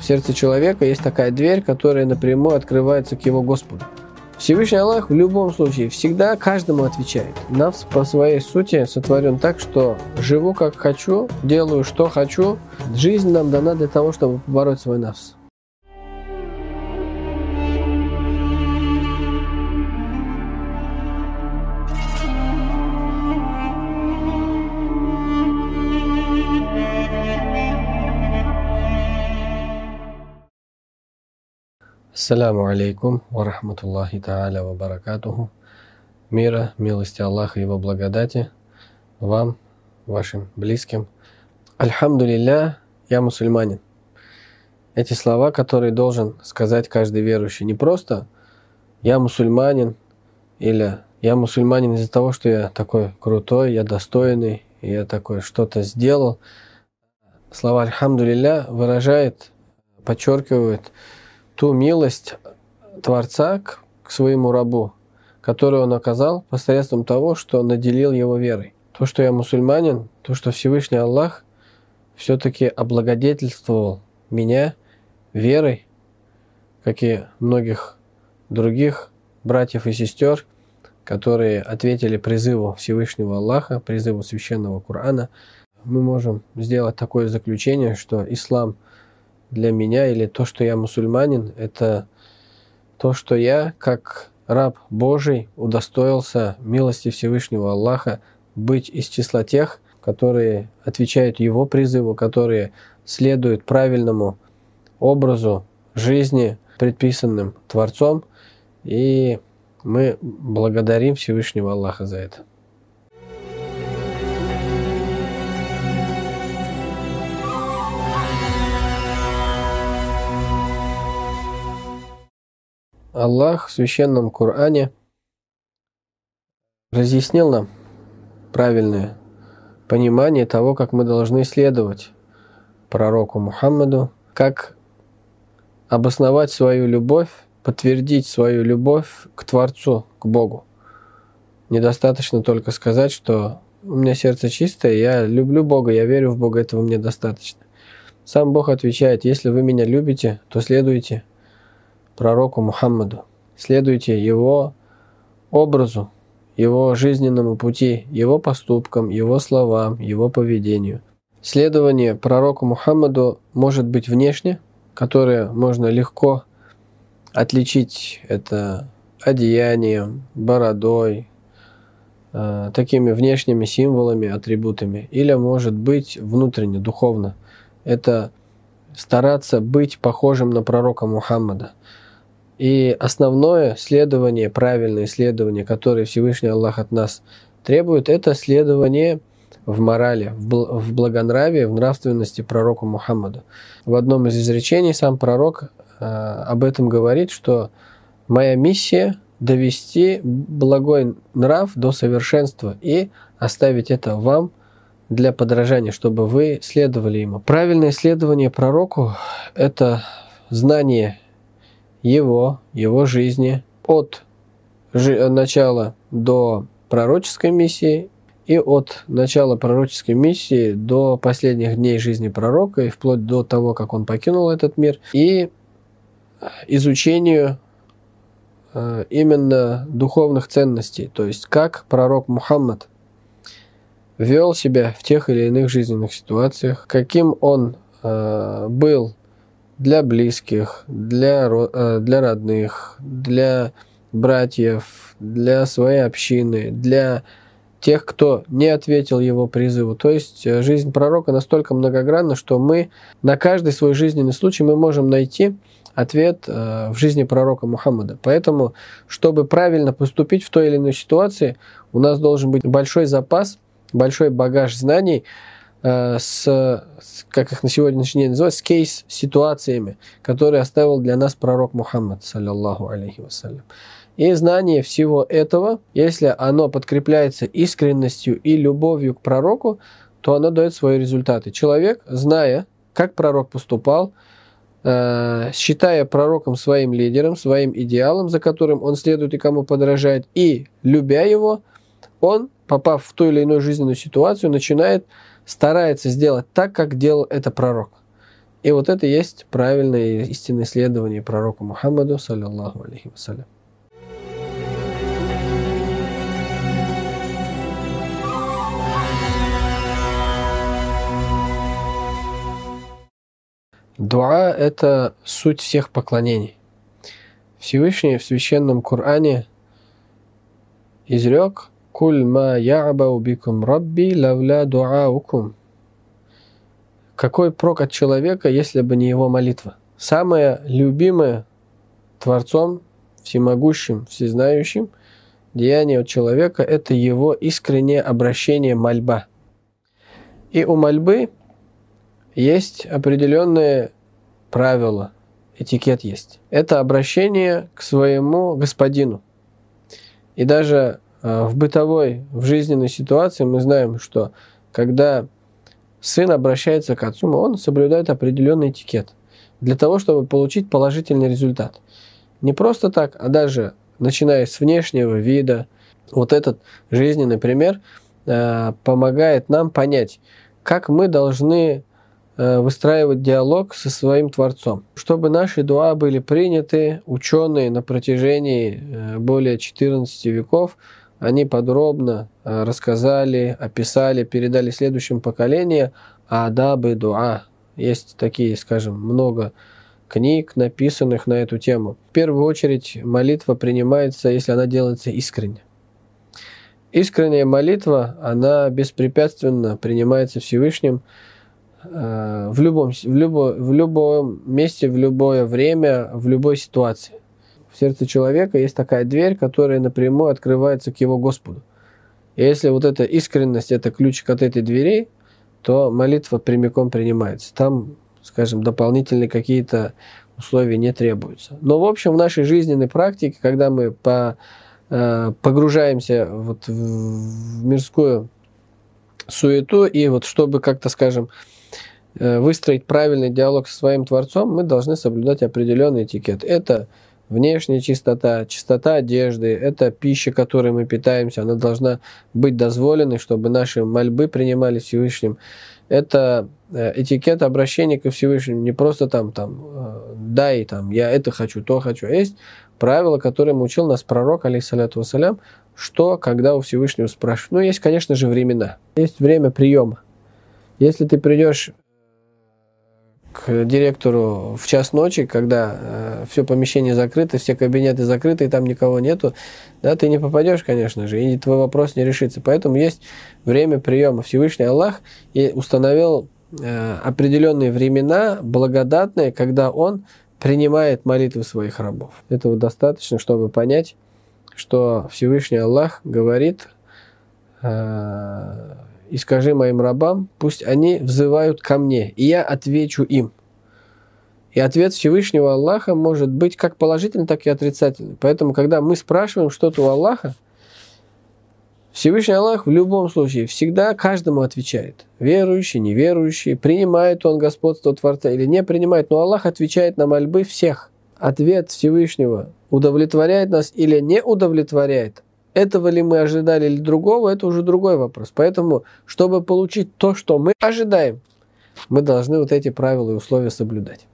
в сердце человека есть такая дверь, которая напрямую открывается к его Господу. Всевышний Аллах в любом случае всегда каждому отвечает. Навс по своей сути сотворен так, что живу как хочу, делаю что хочу. Жизнь нам дана для того, чтобы побороть свой навс. Ассаляму алейкум ва рахматуллахи та'аля ва баракатуху. Мира, милости Аллаха и Его благодати вам, вашим близким. Альхамдулилля, я мусульманин. Эти слова, которые должен сказать каждый верующий. Не просто «я мусульманин» или «я мусульманин из-за того, что я такой крутой, я достойный, я такой что-то сделал». Слова «Альхамдулилля» выражает, подчеркивает ту милость Творца к, к своему рабу, которую он оказал посредством того, что наделил его верой. То, что я мусульманин, то, что Всевышний Аллах все-таки облагодетельствовал меня верой, как и многих других братьев и сестер, которые ответили призыву Всевышнего Аллаха, призыву священного Корана, мы можем сделать такое заключение, что ислам – для меня или то, что я мусульманин, это то, что я, как раб Божий, удостоился милости Всевышнего Аллаха быть из числа тех, которые отвечают Его призыву, которые следуют правильному образу жизни, предписанным Творцом, и мы благодарим Всевышнего Аллаха за это. Аллах в священном Коране разъяснил нам правильное понимание того, как мы должны следовать пророку Мухаммаду, как обосновать свою любовь, подтвердить свою любовь к Творцу, к Богу. Недостаточно только сказать, что у меня сердце чистое, я люблю Бога, я верю в Бога, этого мне достаточно. Сам Бог отвечает, если вы меня любите, то следуйте пророку Мухаммаду. Следуйте его образу, его жизненному пути, его поступкам, его словам, его поведению. Следование пророку Мухаммаду может быть внешне, которое можно легко отличить это одеянием, бородой, э, такими внешними символами, атрибутами, или может быть внутренне, духовно. Это стараться быть похожим на пророка Мухаммада. И основное следование, правильное следование, которое Всевышний Аллах от нас требует, это следование в морали, в благонравии, в нравственности пророку Мухаммаду. В одном из изречений сам пророк э, об этом говорит, что моя миссия довести благой нрав до совершенства и оставить это вам для подражания, чтобы вы следовали ему. Правильное следование пророку – это знание его, его жизни от начала до пророческой миссии и от начала пророческой миссии до последних дней жизни пророка и вплоть до того, как он покинул этот мир, и изучению э, именно духовных ценностей, то есть как пророк Мухаммад вел себя в тех или иных жизненных ситуациях, каким он э, был для близких, для, э, для родных, для братьев, для своей общины, для тех, кто не ответил его призыву. То есть э, жизнь пророка настолько многогранна, что мы на каждый свой жизненный случай мы можем найти ответ э, в жизни пророка Мухаммада. Поэтому, чтобы правильно поступить в той или иной ситуации, у нас должен быть большой запас, большой багаж знаний, Э, с, как их на сегодняшний день называют, с кейс-ситуациями, которые оставил для нас пророк Мухаммад, саллиллаху алейхи вассалям. И знание всего этого, если оно подкрепляется искренностью и любовью к пророку, то оно дает свои результаты. Человек, зная, как пророк поступал, э, считая пророком своим лидером, своим идеалом, за которым он следует и кому подражает, и любя его, он, попав в ту или иную жизненную ситуацию, начинает старается сделать так, как делал это пророк. И вот это есть правильное истинное исследование пророку Мухаммаду, саллиллаху алейхи вассалям. Дуа – это суть всех поклонений. Всевышний в священном Коране изрек «Куль ма я'бау бикум рабби лавля дуаукум». Какой прок от человека, если бы не его молитва? Самое любимое Творцом, всемогущим, всезнающим деяние от человека – это его искреннее обращение мольба. И у мольбы есть определенные правила, этикет есть. Это обращение к своему господину. И даже в бытовой, в жизненной ситуации мы знаем, что когда сын обращается к отцу, он соблюдает определенный этикет для того, чтобы получить положительный результат. Не просто так, а даже начиная с внешнего вида. Вот этот жизненный пример э, помогает нам понять, как мы должны Э, выстраивать диалог со своим Творцом. Чтобы наши дуа были приняты, ученые на протяжении э, более 14 веков, они подробно э, рассказали, описали, передали следующим поколениям адабы дуа. Есть такие, скажем, много книг, написанных на эту тему. В первую очередь молитва принимается, если она делается искренне. Искренняя молитва, она беспрепятственно принимается Всевышним, Э, в любом, в, любо, в любом месте, в любое время, в любой ситуации. В сердце человека есть такая дверь, которая напрямую открывается к его Господу. И если вот эта искренность, это ключик от этой двери, то молитва прямиком принимается. Там, скажем, дополнительные какие-то условия не требуются. Но, в общем, в нашей жизненной практике, когда мы по, э, погружаемся вот в, в мирскую суету, и вот чтобы как-то, скажем, Э, выстроить правильный диалог со своим Творцом, мы должны соблюдать определенный этикет. Это внешняя чистота, чистота одежды, это пища, которой мы питаемся, она должна быть дозволенной, чтобы наши мольбы принимались Всевышним. Это э, этикет обращения ко Всевышнему, не просто там, там, э, дай, там, я это хочу, то хочу. А есть правила, которые учил нас пророк, алейхиссалату вассалям, что, когда у Всевышнего спрашивают. Ну, есть, конечно же, времена. Есть время приема. Если ты придешь к директору в час ночи, когда э, все помещение закрыто, все кабинеты закрыты, и там никого нету, да, ты не попадешь, конечно же, и твой вопрос не решится. Поэтому есть время приема. Всевышний Аллах и установил э, определенные времена благодатные, когда Он принимает молитвы своих рабов. Этого достаточно, чтобы понять, что Всевышний Аллах говорит э, и скажи моим рабам, пусть они взывают ко мне, и я отвечу им. И ответ Всевышнего Аллаха может быть как положительный, так и отрицательный. Поэтому, когда мы спрашиваем что-то у Аллаха, Всевышний Аллах в любом случае всегда каждому отвечает. Верующий, неверующий, принимает он господство Творца или не принимает, но Аллах отвечает на мольбы всех. Ответ Всевышнего удовлетворяет нас или не удовлетворяет, этого ли мы ожидали или другого, это уже другой вопрос. Поэтому, чтобы получить то, что мы ожидаем, мы должны вот эти правила и условия соблюдать.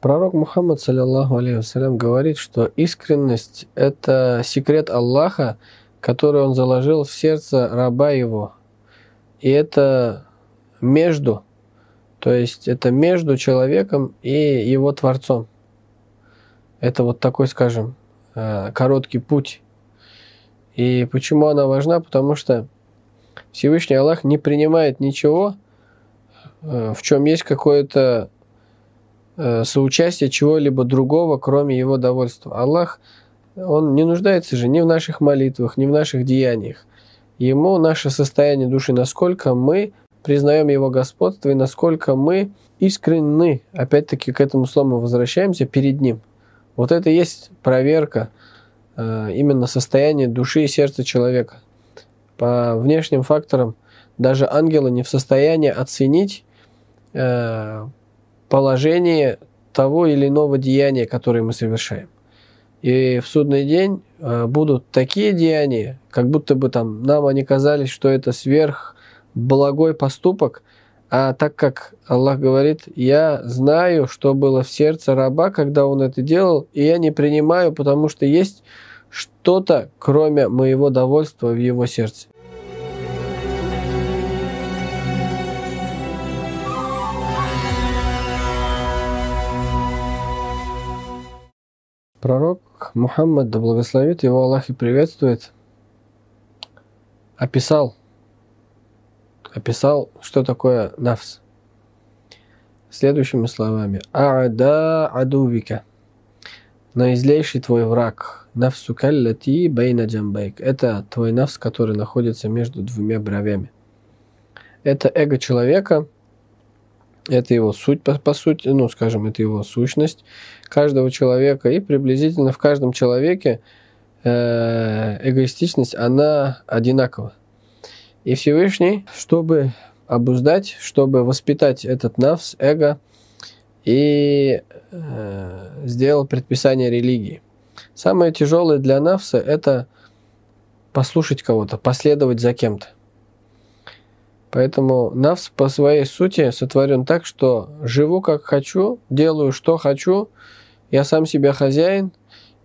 Пророк Мухаммад, саллиллаху алейхи говорит, что искренность – это секрет Аллаха, который он заложил в сердце раба его. И это между, то есть это между человеком и его Творцом. Это вот такой, скажем, э, короткий путь и почему она важна? Потому что Всевышний Аллах не принимает ничего, э, в чем есть какое-то э, соучастие чего-либо другого, кроме его довольства. Аллах, он не нуждается же ни в наших молитвах, ни в наших деяниях. Ему наше состояние души, насколько мы признаем его господство и насколько мы искренны, опять-таки к этому слову возвращаемся, перед ним. Вот это и есть проверка – именно состояние души и сердца человека. По внешним факторам даже ангелы не в состоянии оценить э, положение того или иного деяния, которое мы совершаем. И в судный день э, будут такие деяния, как будто бы там нам они казались, что это сверх благой поступок, А так как Аллах говорит, я знаю, что было в сердце раба, когда он это делал, и я не принимаю, потому что есть что-то, кроме моего довольства в его сердце. Пророк Мухаммад, да благословит его Аллах и приветствует, описал, описал, что такое нафс. Следующими словами. А'да адувика. Наизлейший твой враг. Нафсу каллати бейна джамбайк. Это твой нафс, который находится между двумя бровями. Это эго человека, это его суть, по, по сути, ну, скажем, это его сущность каждого человека. И приблизительно в каждом человеке э, эгоистичность, она одинакова. И Всевышний, чтобы обуздать, чтобы воспитать этот навс, эго, и э, сделал предписание религии. Самое тяжелое для навса – это послушать кого-то, последовать за кем-то. Поэтому навс по своей сути сотворен так, что живу как хочу, делаю что хочу, я сам себе хозяин,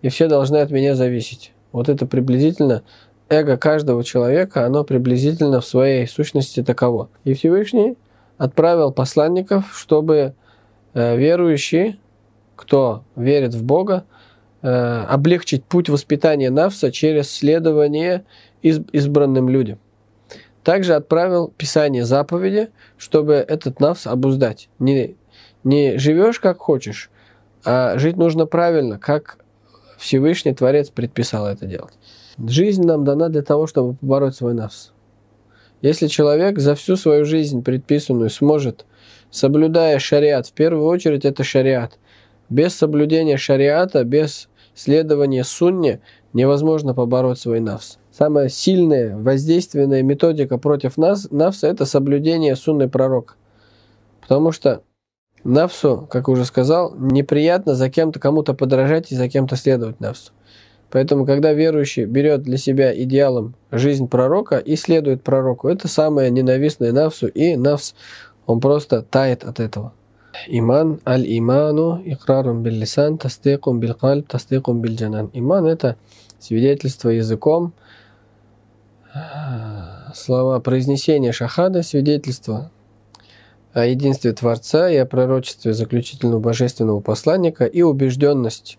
и все должны от меня зависеть. Вот это приблизительно эго каждого человека, оно приблизительно в своей сущности таково. И Всевышний отправил посланников, чтобы э, верующие, кто верит в Бога, э, облегчить путь воспитания навса через следование избранным людям. Также отправил Писание заповеди, чтобы этот навс обуздать. Не, не живешь как хочешь, а жить нужно правильно, как Всевышний Творец предписал это делать. Жизнь нам дана для того, чтобы побороть свой навс. Если человек за всю свою жизнь предписанную сможет, соблюдая шариат, в первую очередь это шариат, без соблюдения шариата, без следования сунне невозможно побороть свой навс самая сильная воздейственная методика против нас, навса – это соблюдение сунны пророка. Потому что навсу, как уже сказал, неприятно за кем-то кому-то подражать и за кем-то следовать навсу. Поэтому, когда верующий берет для себя идеалом жизнь пророка и следует пророку, это самое ненавистное навсу, и навс, он просто тает от этого. Иман аль-иману икрарум биль-лисан, тастикум биль-кальб, тастикум биль-джанан. Иман – это свидетельство языком, слова произнесения шахада, свидетельство о единстве Творца и о пророчестве заключительного божественного посланника и убежденность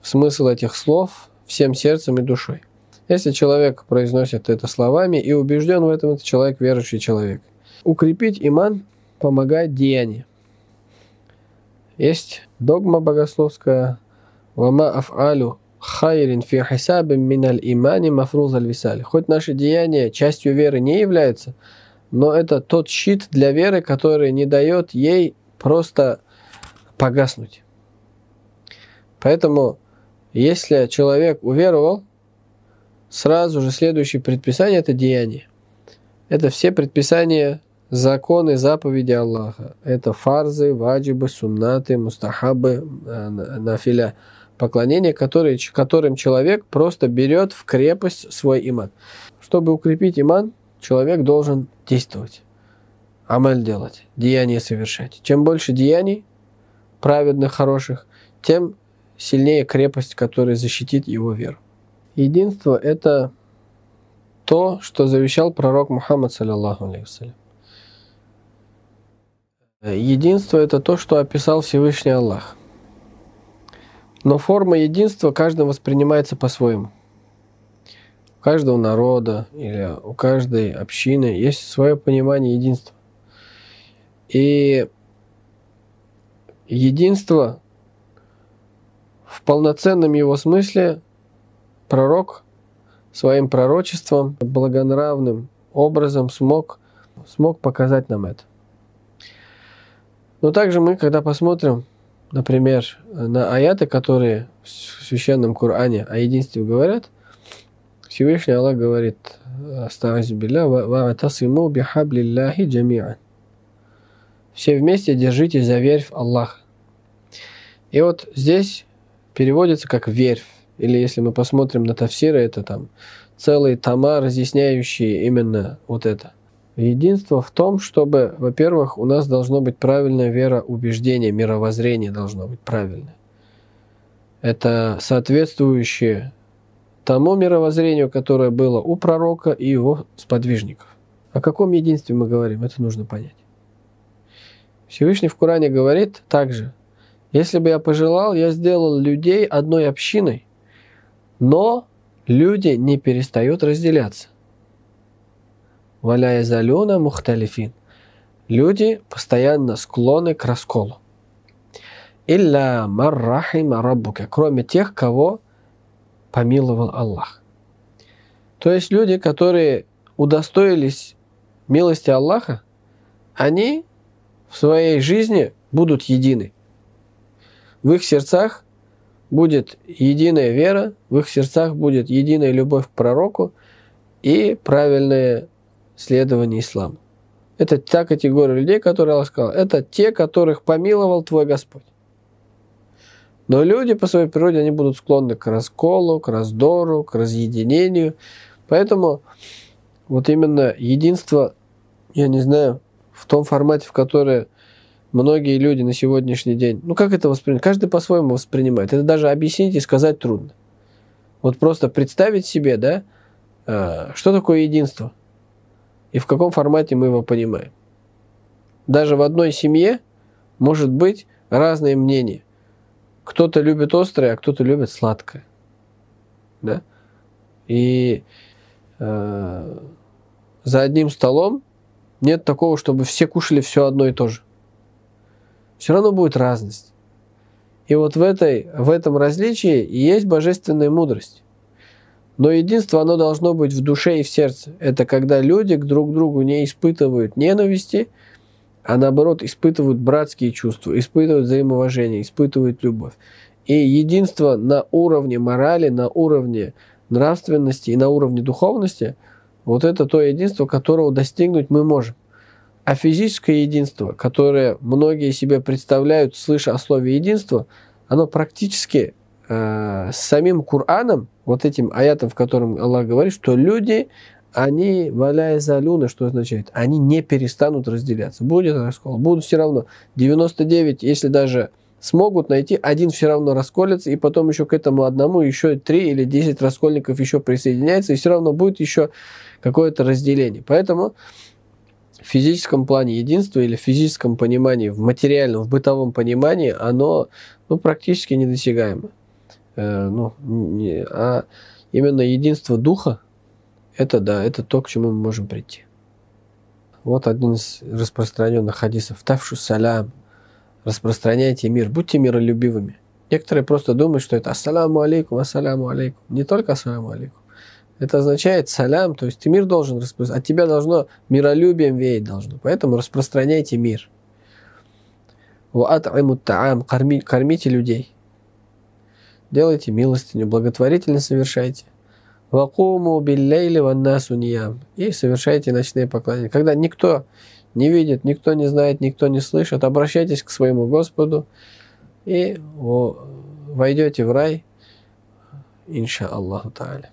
в смысл этих слов всем сердцем и душой. Если человек произносит это словами и убежден в этом, это человек верующий человек. Укрепить иман помогает деяние. Есть догма богословская «Вама аф'алю хайрин фи хисабин миналь имани мафруз аль висаль. Хоть наше деяние частью веры не является, но это тот щит для веры, который не дает ей просто погаснуть. Поэтому, если человек уверовал, сразу же следующее предписание – это деяние. Это все предписания, законы, заповеди Аллаха. Это фарзы, ваджибы, суннаты, мустахабы, э, нафиля – поклонение, которое, которым человек просто берет в крепость свой иман. Чтобы укрепить иман, человек должен действовать, амаль делать, деяния совершать. Чем больше деяний, праведных, хороших, тем сильнее крепость, которая защитит его веру. Единство – это то, что завещал пророк Мухаммад, саллиллаху алейхи Единство – это то, что описал Всевышний Аллах – но форма единства каждым воспринимается по-своему. У каждого народа или у каждой общины есть свое понимание единства. И единство в полноценном его смысле пророк своим пророчеством, благонравным образом смог, смог показать нам это. Но также мы, когда посмотрим например, на аяты, которые в священном Коране о единстве говорят, Всевышний Аллах говорит, ва'атасиму бихаблиллахи джами'ан. Все вместе держитесь за верфь Аллаха. И вот здесь переводится как верфь. Или если мы посмотрим на тафсиры, это там целые тома, разъясняющие именно вот это. Единство в том, чтобы, во-первых, у нас должно быть правильная вера, убеждение, мировоззрение должно быть правильное. Это соответствующее тому мировоззрению, которое было у пророка и его сподвижников. О каком единстве мы говорим, это нужно понять. Всевышний в Коране говорит также, если бы я пожелал, я сделал людей одной общиной, но люди не перестают разделяться. Валяя залюна мухталифин. Люди постоянно склонны к расколу. Илля маррахима раббука, кроме тех, кого помиловал Аллах. То есть люди, которые удостоились милости Аллаха, они в своей жизни будут едины. В их сердцах будет единая вера, в их сердцах будет единая любовь к пророку и правильное следование исламу. Это та категория людей, которые Аллах сказал, это те, которых помиловал твой Господь. Но люди по своей природе, они будут склонны к расколу, к раздору, к разъединению. Поэтому вот именно единство, я не знаю, в том формате, в котором многие люди на сегодняшний день, ну как это воспринимать? Каждый по-своему воспринимает. Это даже объяснить и сказать трудно. Вот просто представить себе, да, а, что такое единство и в каком формате мы его понимаем. Даже в одной семье может быть разные мнения. Кто-то любит острое, а кто-то любит сладкое. Да? И э, за одним столом нет такого, чтобы все кушали все одно и то же. Все равно будет разность. И вот в, этой, в этом различии и есть божественная мудрость. Но единство, оно должно быть в душе и в сердце. Это когда люди к друг другу не испытывают ненависти, а наоборот испытывают братские чувства, испытывают взаимоуважение, испытывают любовь. И единство на уровне морали, на уровне нравственности и на уровне духовности, вот это то единство, которого достигнуть мы можем. А физическое единство, которое многие себе представляют, слыша о слове единство, оно практически э, с самим Кураном, вот этим аятом, в котором Аллах говорит, что люди, они, валяя за луна, что означает? Они не перестанут разделяться. Будет раскол, будут все равно. 99, если даже смогут найти, один все равно расколется, и потом еще к этому одному еще 3 или 10 раскольников еще присоединяется, и все равно будет еще какое-то разделение. Поэтому в физическом плане единство или в физическом понимании, в материальном, в бытовом понимании, оно ну, практически недосягаемо. Э, ну, не, а именно единство духа, это да, это то, к чему мы можем прийти. Вот один из распространенных хадисов. Тавшу салям. Распространяйте мир. Будьте миролюбивыми. Некоторые просто думают, что это ассаляму алейкум, ассаляму алейкум. Не только ассаляму алейкум. Это означает салям, то есть ты мир должен распространять. От тебя должно миролюбием веять должно. Поэтому распространяйте мир. таам, кормите людей. Делайте милостыню, благотворительность совершайте. Вакуму биллейли ваннасу ниям. И совершайте ночные поклонения. Когда никто не видит, никто не знает, никто не слышит, обращайтесь к своему Господу и войдете в рай, инша Аллаху Та'аля.